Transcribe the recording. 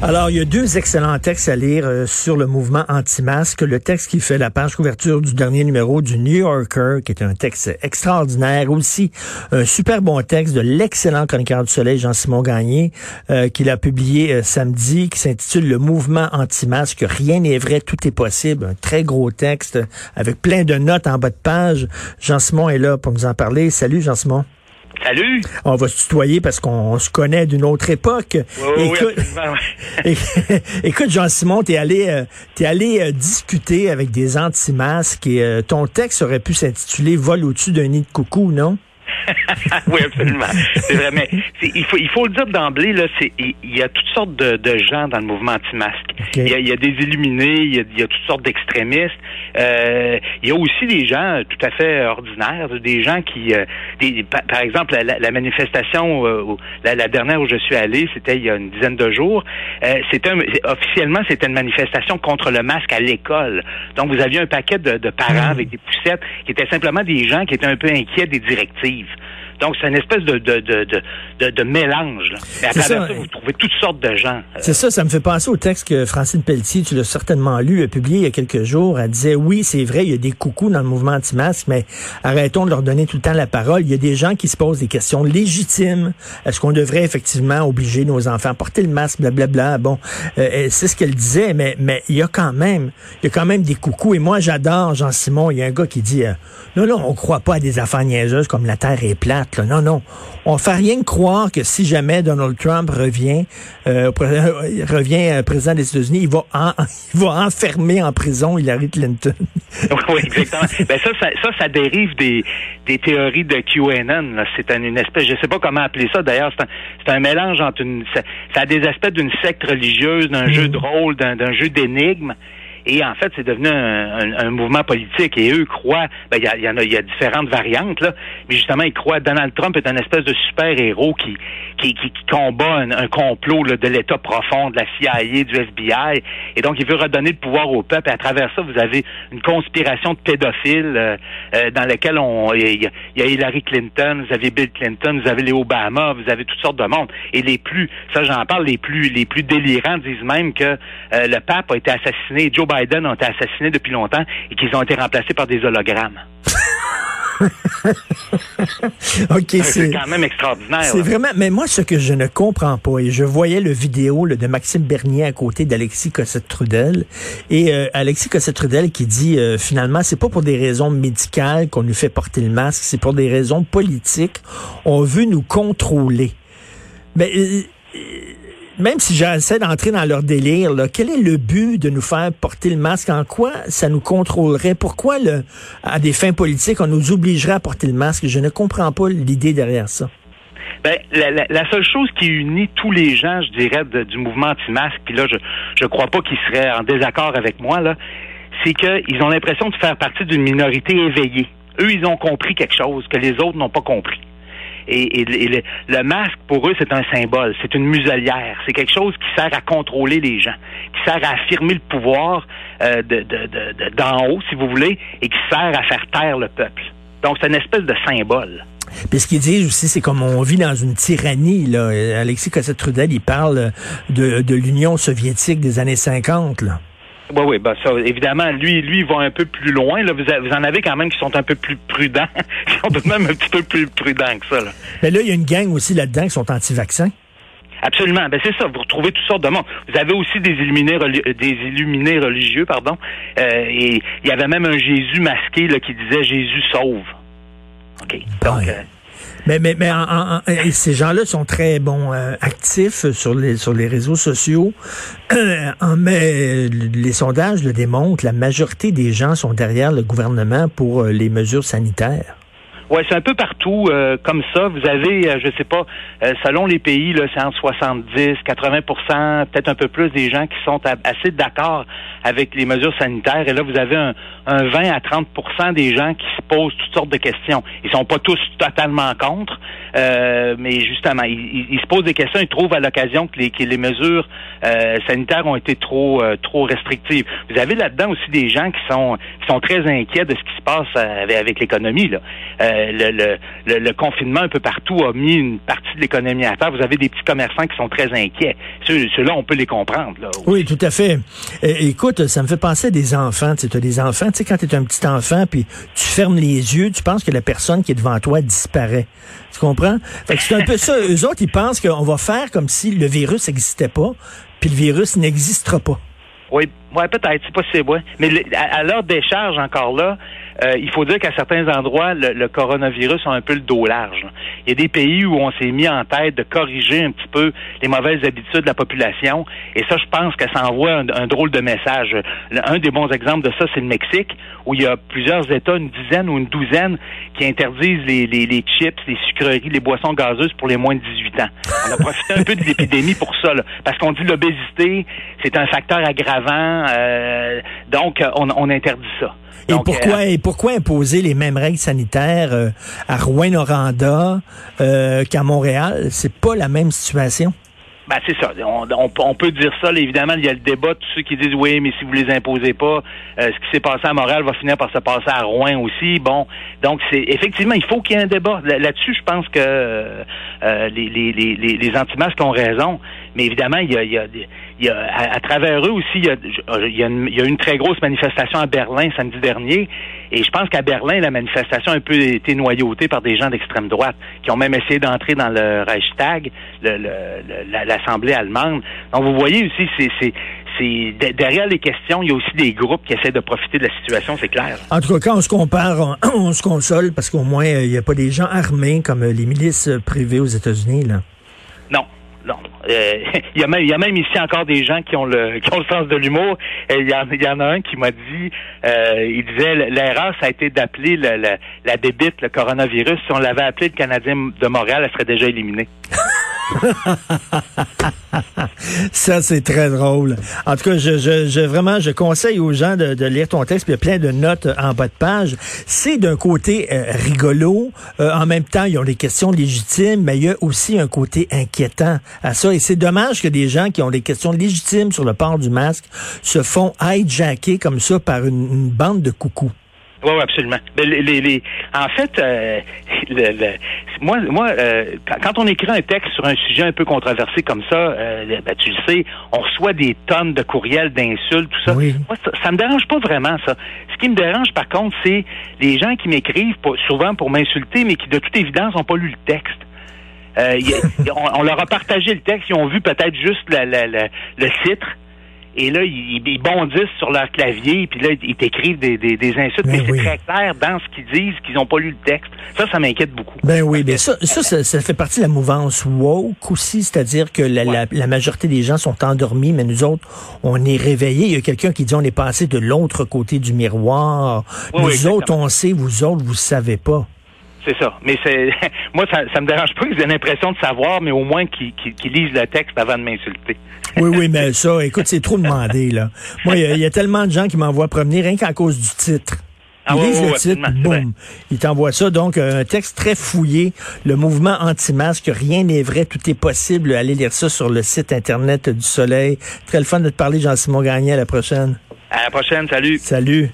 Alors, il y a deux excellents textes à lire euh, sur le mouvement anti-masque. Le texte qui fait la page couverture du dernier numéro du New Yorker, qui est un texte extraordinaire. Aussi, un super bon texte de l'excellent chroniqueur du Soleil, Jean-Simon Gagné, euh, qu'il a publié euh, samedi, qui s'intitule Le mouvement anti-masque. Rien n'est vrai, tout est possible. Un très gros texte avec plein de notes en bas de page. Jean-Simon est là pour nous en parler. Salut, Jean-Simon. Salut! On va se tutoyer parce qu'on se connaît d'une autre époque. Oui, écoute, oui, écoute Jean-Simon, t'es allé, euh, es allé euh, discuter avec des anti-masques et euh, ton texte aurait pu s'intituler Vol au-dessus d'un nid de coucou, non? oui, absolument. C'est vrai, mais il faut, il faut le dire d'emblée, là, c'est, il y a toutes sortes de, de gens dans le mouvement anti-masque. Okay. Il, y a, il, y a, des illuminés, il y a, il y a toutes sortes d'extrémistes. Euh, il y a aussi des gens tout à fait ordinaires, des gens qui, euh, des, par, exemple, la, la manifestation, euh, la, la, dernière où je suis allé, c'était il y a une dizaine de jours. Euh, c'était un, officiellement, c'était une manifestation contre le masque à l'école. Donc, vous aviez un paquet de, de parents mmh. avec des poussettes qui étaient simplement des gens qui étaient un peu inquiets des directives. Donc, c'est une espèce de, de, de, de, de mélange. Là. Mais à travers ça, ça, vous trouvez toutes sortes de gens. C'est ça, ça me fait penser au texte que Francine Pelletier, tu l'as certainement lu, a publié il y a quelques jours. Elle disait, oui, c'est vrai, il y a des coucous dans le mouvement anti-masque, mais arrêtons de leur donner tout le temps la parole. Il y a des gens qui se posent des questions légitimes. Est-ce qu'on devrait effectivement obliger nos enfants à porter le masque, blablabla? Bon, euh, c'est ce qu'elle disait, mais, mais il y a quand même, il y a quand même des coucous. Et moi, j'adore Jean-Simon. Il y a un gars qui dit, euh, non, non, on croit pas à des affaires niaiseuses comme la Terre est plate. Là. Non, non. On fait rien croire que si jamais Donald Trump revient, euh, revient euh, président des États-Unis, il va, en, il va enfermer en prison Hillary Clinton. oui, exactement. ben ça, ça, ça, ça, dérive des, des théories de QAnon. C'est une espèce, je sais pas comment appeler ça. D'ailleurs, c'est un, un, mélange entre une, ça, ça a des aspects d'une secte religieuse, d'un jeu de rôle, d'un jeu d'énigmes. Et en fait, c'est devenu un, un, un, mouvement politique. Et eux croient, ben, il y, y, en a, y a différentes variantes, là, mais justement, ils croient Donald Trump est un espèce de super-héros qui, qui, qui, combat un, complot là, de l'État profond, de la CIA, du FBI. Et donc, il veut redonner le pouvoir au peuple. Et à travers ça, vous avez une conspiration de pédophiles euh, euh, dans laquelle on il y, a Hillary Clinton, vous avez Bill Clinton, vous avez les Obama, vous avez toutes sortes de monde. Et les plus, ça j'en parle, les plus les plus délirants disent même que euh, le pape a été assassiné, Joe ont été assassinés depuis longtemps et qu'ils ont été remplacés par des hologrammes. ok, c'est quand même extraordinaire. C'est vraiment, mais moi, ce que je ne comprends pas, et je voyais le vidéo là, de Maxime Bernier à côté d'Alexis Cossette-Trudel, et euh, Alexis Cossette-Trudel qui dit, euh, finalement, c'est pas pour des raisons médicales qu'on nous fait porter le masque, c'est pour des raisons politiques. On veut nous contrôler. Mais... Euh, même si j'essaie d'entrer dans leur délire, quel est le but de nous faire porter le masque? En quoi ça nous contrôlerait? Pourquoi, à des fins politiques, on nous obligerait à porter le masque? Je ne comprends pas l'idée derrière ça. Ben, la, seule chose qui unit tous les gens, je dirais, du mouvement anti-masque, puis là, je je crois pas qu'ils seraient en désaccord avec moi, là, c'est qu'ils ont l'impression de faire partie d'une minorité éveillée. Eux, ils ont compris quelque chose que les autres n'ont pas compris. Et, le, masque, pour eux, c'est un symbole, c'est une muselière, c'est quelque chose qui sert à contrôler les gens, qui sert à affirmer le pouvoir euh, de, d'en haut, si vous voulez, et qui sert à faire taire le peuple. Donc, c'est une espèce de symbole. Puis ce qu'ils disent aussi, c'est comme on vit dans une tyrannie. Là. Alexis Cossette-Trudel, il parle de, de l'Union soviétique des années 50. Là. Oui, oui, ben ça, évidemment, lui, lui, il va un peu plus loin. Là. Vous, vous en avez quand même qui sont un peu plus prudents, qui sont tout de même un petit peu plus prudents que ça. Là. Mais là, il y a une gang aussi là-dedans qui sont anti-vaccins. Absolument. Ben c'est ça. Vous retrouvez toutes sortes de monde. Vous avez aussi des illuminés, des illuminés religieux, pardon. Euh, et il y avait même un Jésus masqué là, qui disait Jésus sauve. OK. Donc. Euh, mais, mais, mais ces gens-là sont très bons euh, actifs sur les sur les réseaux sociaux. Euh, mais les sondages le démontrent, la majorité des gens sont derrière le gouvernement pour euh, les mesures sanitaires. Ouais, c'est un peu partout euh, comme ça. Vous avez, euh, je sais pas, euh, selon les pays, là, c'est entre 70, 80% peut-être un peu plus des gens qui sont assez d'accord avec les mesures sanitaires. Et là, vous avez un, 20 à 30% des gens qui se posent toutes sortes de questions. Ils sont pas tous totalement contre, mais justement, ils, se posent des questions. Ils trouvent à l'occasion que les, que les mesures sanitaires ont été trop trop restrictives. Vous avez là-dedans aussi des gens qui sont qui sont très inquiets de ce qui se passe avec, avec l'économie. Là le, le, confinement un peu partout a mis une partie de l'économie à terre. Vous avez des petits commerçants qui sont très inquiets. Ceux-là, on peut les comprendre. oui, tout à fait. écoute, ça me fait penser à des enfants. Tu as des enfants, tu sais, quand tu es un petit enfant, puis tu fermes les yeux, tu penses que la personne qui est devant toi disparaît. Tu comprends? c'est un peu ça. Eux autres, ils pensent qu'on va faire comme si le virus n'existait pas, puis le virus n'existera pas. Oui, ouais, peut-être, c'est possible, Mais à, à l'heure des charges encore là, euh, il faut dire qu'à certains endroits, le, coronavirus a un peu le dos large. Il y a des pays où on s'est mis en tête de corriger un petit peu les mauvaises habitudes de la population. Et ça, je pense que ça envoie un, drôle de message. Un des bons exemples de ça, c'est le Mexique, où il y a plusieurs États, une dizaine ou une douzaine, qui interdisent les, les, les chips, les sucreries, les boissons gazeuses pour les moins de 18 ans. On a profité un peu de l'épidémie pour ça, là, parce qu'on dit l'obésité, c'est un facteur aggravant, euh, donc on, on interdit ça. Et pourquoi, euh, et pourquoi imposer les mêmes règles sanitaires euh, à Rouen-Noranda euh, qu'à Montréal? C'est pas la même situation. Ben, c'est ça. On, peut dire ça. évidemment, il y a le débat de ceux qui disent oui, mais si vous les imposez pas, ce qui s'est passé à Montréal va finir par se passer à Rouen aussi. Bon, donc c'est effectivement, il faut qu'il y ait un débat là-dessus. Je pense que les, les, ont raison, mais évidemment, il y a, il y a il y a, à, travers eux aussi, il y, a, il, y a une, il y a une très grosse manifestation à Berlin samedi dernier. Et je pense qu'à Berlin, la manifestation a un peu été noyautée par des gens d'extrême droite qui ont même essayé d'entrer dans le Reichstag, l'Assemblée allemande. Donc vous voyez aussi, c'est, derrière les questions, il y a aussi des groupes qui essaient de profiter de la situation, c'est clair. En tout cas, quand on se compare, on, se console parce qu'au moins, il n'y a pas des gens armés comme les milices privées aux États-Unis, là. Non, il, y a même, il y a même ici encore des gens qui ont le, qui ont le sens de l'humour. Il y, en, il y en a un qui m'a dit, euh, il disait, l'erreur, ça a été d'appeler la, la débite le coronavirus. Si on l'avait appelé le Canadien de Montréal, elle serait déjà éliminée. Ça, c'est très drôle. En tout cas, je, je, vraiment, je conseille aux gens de, lire ton texte. il y a plein de notes en bas de page. C'est d'un côté euh, rigolo. Euh, en même temps, ils ont des questions légitimes, mais il y a aussi un côté inquiétant à ça. Et c'est dommage que des gens qui ont des questions légitimes sur le port du masque se font hijacker comme ça par une, bande de coucous. Oui, absolument. Les, les, en fait, euh, le, moi, moi euh, quand on écrit un texte sur un sujet un peu controversé comme ça, euh, ben, tu le sais, on reçoit des tonnes de courriels, d'insultes, tout ça. Moi, ça, ça, me dérange pas vraiment, ça. Ce qui me dérange, par contre, c'est les gens qui m'écrivent souvent pour m'insulter, mais qui, de toute évidence, n'ont pas lu le texte. Euh, on, leur a partagé le texte, ils ont vu peut-être juste le titre et là, ils, bondissent sur leur clavier, puis là, ils t'écrivent des, insultes, ben mais c'est très clair dans ce qu'ils disent qu'ils n'ont pas lu le texte. Ça, ça m'inquiète beaucoup. Ben oui, mais ça, ça, ça, fait partie de la mouvance woke aussi, c'est-à-dire que la, majorité des gens sont endormis, mais nous autres, on est réveillés. Il y a quelqu'un qui dit on est passé de l'autre côté du miroir. nous autres, on sait, vous autres, vous savez pas. C'est ça. Mais c'est moi, ça, ça me dérange pas qu'ils aient l'impression de savoir, mais au moins qu'ils lisent le texte avant de m'insulter. oui, oui, mais ça, écoute, c'est trop demandé, là. Moi, il y, a tellement de gens qui m'envoient promener rien qu'à cause du titre. Ils ah, lisent le titre, boum, ils t'envoient ça. Donc, un texte très fouillé, le mouvement anti-masque, rien n'est vrai, tout est possible. Allez lire ça sur le site Internet du Soleil. Très le fun de te parler, Jean-Simon Gagné. À la prochaine. À la prochaine, salut. Salut.